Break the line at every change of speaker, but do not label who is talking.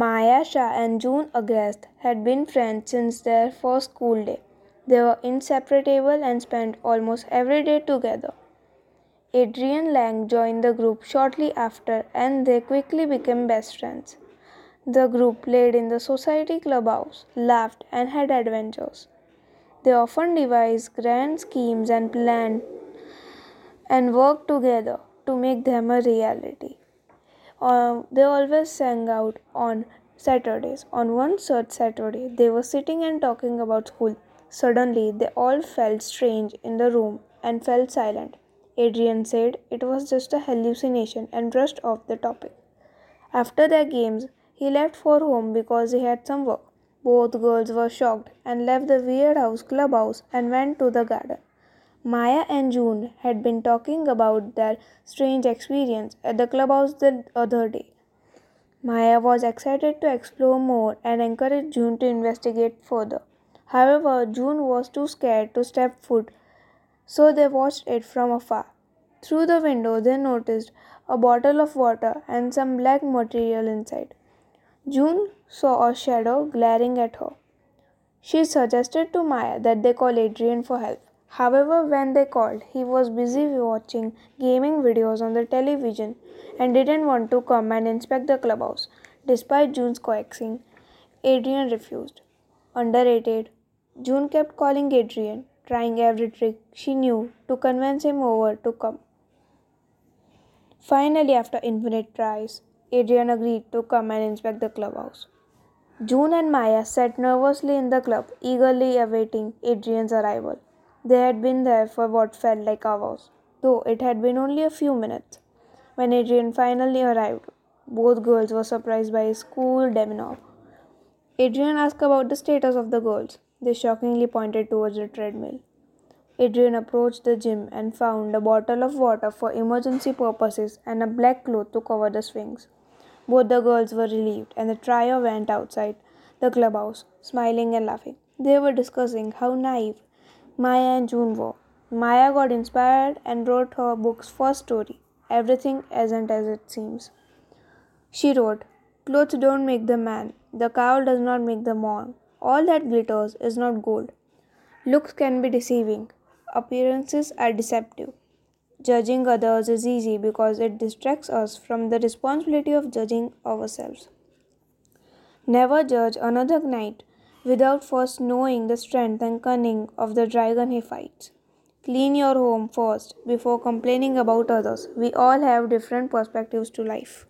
Maya Shah and June Agreste had been friends since their first school day. They were inseparable and spent almost every day together. Adrien Lang joined the group shortly after and they quickly became best friends. The group played in the society clubhouse, laughed, and had adventures. They often devised grand schemes and planned and worked together to make them a reality. Uh, they always sang out on Saturdays. On one such Saturday, they were sitting and talking about school. Suddenly, they all felt strange in the room and fell silent. Adrien said it was just a hallucination and brushed off the topic. After their games, he left for home because he had some work. Both girls were shocked and left the weird house clubhouse and went to the garden. Maya and June had been talking about their strange experience at the clubhouse the other day. Maya was excited to explore more and encouraged June to investigate further. However, June was too scared to step foot, so they watched it from afar. Through the window, they noticed a bottle of water and some black material inside. June saw a shadow glaring at her. She suggested to Maya that they call Adrien for help. However, when they called, he was busy watching gaming videos on the television and didn't want to come and inspect the clubhouse. Despite June's coaxing, Adrien refused. Underrated, June kept calling Adrien, trying every trick she knew to convince him over to come. Finally, after infinite tries, Adrien agreed to come and inspect the clubhouse. June and Maya sat nervously in the club, eagerly awaiting Adrien's arrival. They had been there for what felt like hours, though it had been only a few minutes. When Adrien finally arrived, both girls were surprised by his cool demeanor. Adrien asked about the status of the girls. They shockingly pointed towards the treadmill. Adrien approached the gym and found a bottle of water for emergency purposes and a black cloth to cover the swings. Both the girls were relieved, and the trio went outside the clubhouse, smiling and laughing. They were discussing how naive Maya and June were. Maya got inspired and wrote her book's first story, Everything Isn't As It Seems. She wrote, Clothes don't make the man, the cow does not make the mom. All that glitters is not gold. Looks can be deceiving, appearances are deceptive. Judging others is easy because it distracts us from the responsibility of judging ourselves. Never judge another knight without first knowing the strength and cunning of the dragon he fights. Clean your home first before complaining about others. We all have different perspectives to life.